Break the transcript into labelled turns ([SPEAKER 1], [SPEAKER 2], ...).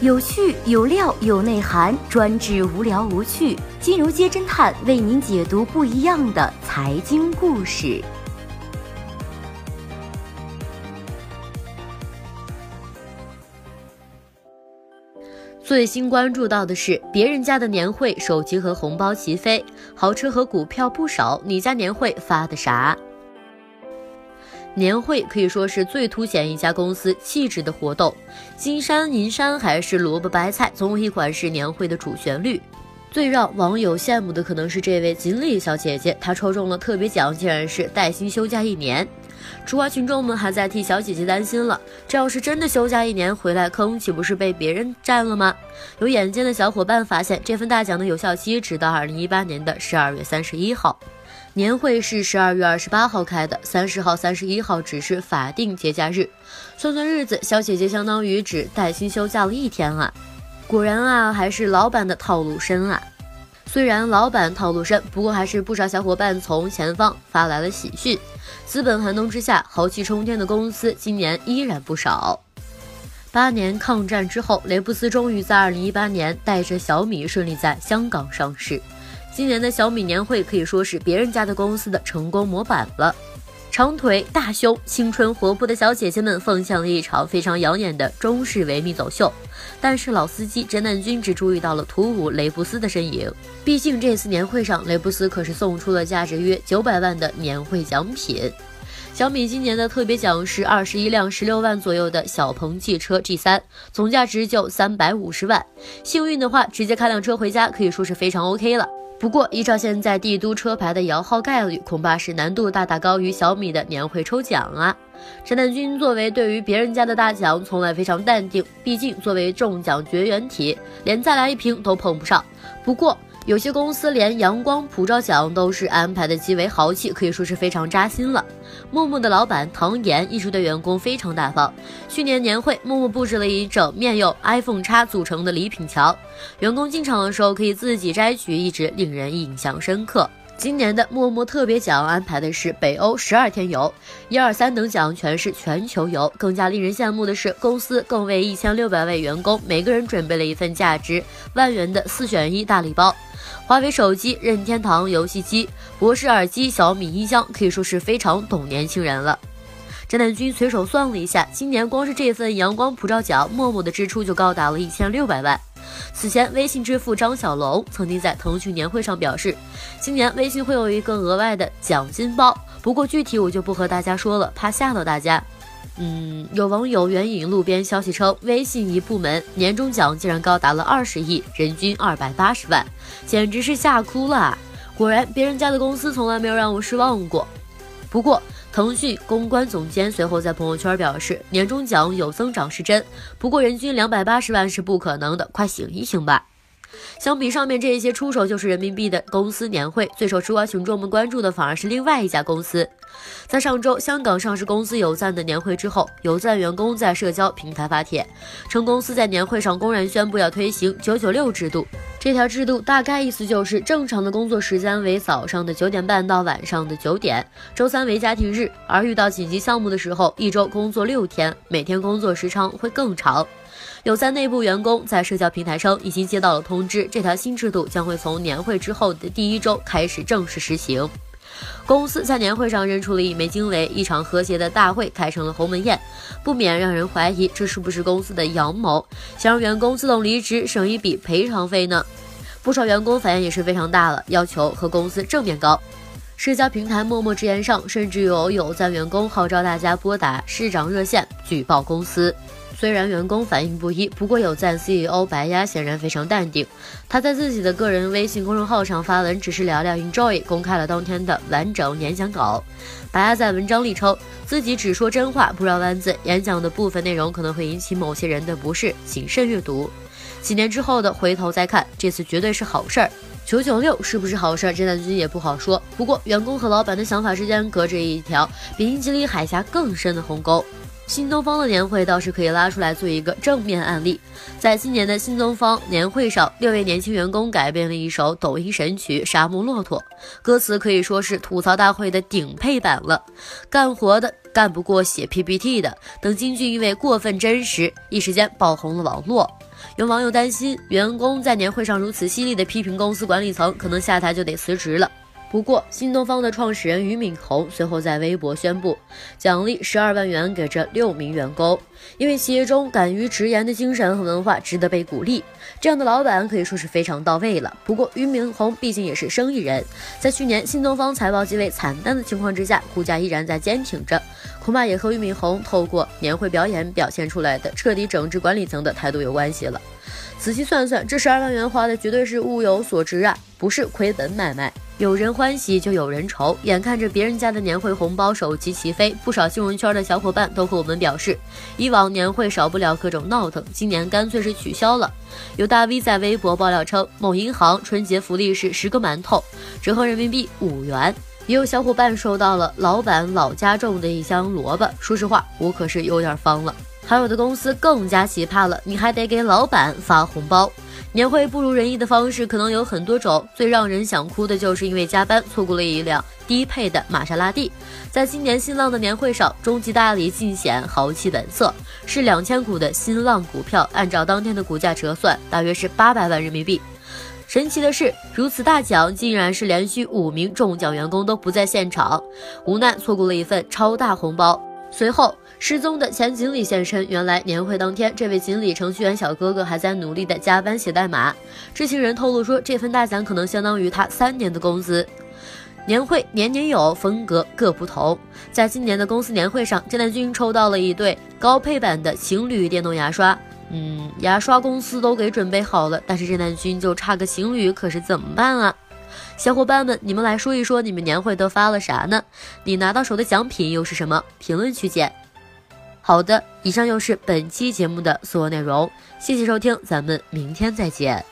[SPEAKER 1] 有趣有料有内涵，专治无聊无趣。金融街侦探为您解读不一样的财经故事。最新关注到的是，别人家的年会手机和红包齐飞，豪车和股票不少，你家年会发的啥？年会可以说是最凸显一家公司气质的活动，金山银山还是萝卜白菜，总有一款是年会的主旋律。最让网友羡慕的可能是这位锦鲤小姐姐，她抽中了特别奖，竟然是带薪休假一年。吃瓜群众们还在替小姐姐担心了，这要是真的休假一年回来，坑岂不是被别人占了吗？有眼尖的小伙伴发现，这份大奖的有效期直到二零一八年的十二月三十一号。年会是十二月二十八号开的，三十号、三十一号只是法定节假日。算算日子，小姐姐相当于只带薪休假了一天啊！果然啊，还是老板的套路深啊！虽然老板套路深，不过还是不少小伙伴从前方发来了喜讯。资本寒冬之下，豪气冲天的公司今年依然不少。八年抗战之后，雷布斯终于在二零一八年带着小米顺利在香港上市。今年的小米年会可以说是别人家的公司的成功模板了。长腿大胸、青春活泼的小姐姐们奉献了一场非常养眼的中式维密走秀，但是老司机侦探君只注意到了图五雷布斯的身影。毕竟这次年会上，雷布斯可是送出了价值约九百万的年会奖品。小米今年的特别奖是二十一辆十六万左右的小鹏汽车 G 三，总价值就三百五十万。幸运的话，直接开辆车回家，可以说是非常 OK 了。不过，依照现在帝都车牌的摇号概率，恐怕是难度大大高于小米的年会抽奖啊！陈旦君作为对于别人家的大奖，从来非常淡定，毕竟作为中奖绝缘体，连再来一瓶都碰不上。不过，有些公司连阳光普照奖都是安排的极为豪气，可以说是非常扎心了。木木的老板唐岩一直对员工非常大方。去年年会，木木布置了一整面由 iPhone 叉组成的礼品墙，员工进场的时候可以自己摘取，一直令人印象深刻。今年的陌陌特别奖安排的是北欧十二天游，一二三等奖全是全球游。更加令人羡慕的是，公司更为一千六百位员工每个人准备了一份价值万元的四选一大礼包：华为手机、任天堂游戏机、博士耳机、小米音箱，可以说是非常懂年轻人了。侦探君随手算了一下，今年光是这份阳光普照奖，陌陌的支出就高达了一千六百万。此前，微信支付张小龙曾经在腾讯年会上表示，今年微信会有一个额外的奖金包，不过具体我就不和大家说了，怕吓到大家。嗯，有网友援引路边消息称，微信一部门年终奖竟然高达了二十亿，人均二百八十万，简直是吓哭了啊。果然，别人家的公司从来没有让我失望过。不过，腾讯公关总监随后在朋友圈表示，年终奖有增长是真，不过人均两百八十万是不可能的，快醒一醒吧。相比上面这一些出手就是人民币的公司年会，最受吃瓜群众们关注的反而是另外一家公司。在上周，香港上市公司有赞的年会之后，有赞员工在社交平台发帖，称公司在年会上公然宣布要推行“九九六”制度。这条制度大概意思就是，正常的工作时间为早上的九点半到晚上的九点，周三为家庭日，而遇到紧急项目的时候，一周工作六天，每天工作时长会更长。有在内部员工在社交平台称，已经接到了通知，这条新制度将会从年会之后的第一周开始正式实行。公司在年会上认出了一枚惊雷，一场和谐的大会开成了鸿门宴，不免让人怀疑这是不是公司的阳谋，想让员工自动离职，省一笔赔偿费呢？不少员工反应也是非常大了，要求和公司正面刚。社交平台默默直言上，甚至有有赞员工号召大家拨打市长热线举报公司。虽然员工反应不一，不过有赞 CEO 白鸭显然非常淡定。他在自己的个人微信公众号上发文，只是聊聊 Enjoy，公开了当天的完整演讲稿。白鸭在文章里称自己只说真话，不绕弯子。演讲的部分内容可能会引起某些人的不适，谨慎阅读。几年之后的回头再看，这次绝对是好事儿。九九六是不是好事儿？侦探君也不好说。不过员工和老板的想法之间隔着一条比英吉利海峡更深的鸿沟。新东方的年会倒是可以拉出来做一个正面案例。在今年的新东方年会上，六位年轻员工改编了一首抖音神曲《沙漠骆驼》，歌词可以说是吐槽大会的顶配版了。干活的干不过写 PPT 的等金句，因为过分真实，一时间爆红了网络。有网友担心，员工在年会上如此犀利的批评公司管理层，可能下台就得辞职了。不过，新东方的创始人俞敏洪随后在微博宣布，奖励十二万元给这六名员工，因为企业中敢于直言的精神和文化值得被鼓励。这样的老板可以说是非常到位了。不过，俞敏洪毕竟也是生意人，在去年新东方财报极为惨淡的情况之下，股价依然在坚挺着，恐怕也和俞敏洪透过年会表演表现出来的彻底整治管理层的态度有关系了。仔细算算，这十二万元花的绝对是物有所值啊，不是亏本买卖。有人欢喜就有人愁，眼看着别人家的年会红包手机齐飞，不少新闻圈的小伙伴都和我们表示，以往年会少不了各种闹腾，今年干脆是取消了。有大 V 在微博爆料称，某银行春节福利是十个馒头，折合人民币五元。也有小伙伴收到了老板老家种的一箱萝卜，说实话，我可是有点方了。还有的公司更加奇葩了，你还得给老板发红包。年会不如人意的方式可能有很多种，最让人想哭的就是因为加班错过了一辆低配的玛莎拉蒂。在今年新浪的年会上，终极大礼尽显豪气本色，是两千股的新浪股票，按照当天的股价折算，大约是八百万人民币。神奇的是，如此大奖竟然是连续五名中奖员工都不在现场，无奈错过了一份超大红包。随后失踪的前经理现身，原来年会当天，这位锦鲤程序员小哥哥还在努力的加班写代码。知情人透露说，这份大奖可能相当于他三年的工资。年会年年有，风格各不同。在今年的公司年会上，郑南军抽到了一对高配版的情侣电动牙刷。嗯，牙刷公司都给准备好了，但是郑南军就差个情侣，可是怎么办啊？小伙伴们，你们来说一说，你们年会都发了啥呢？你拿到手的奖品又是什么？评论区见。好的，以上就是本期节目的所有内容，谢谢收听，咱们明天再见。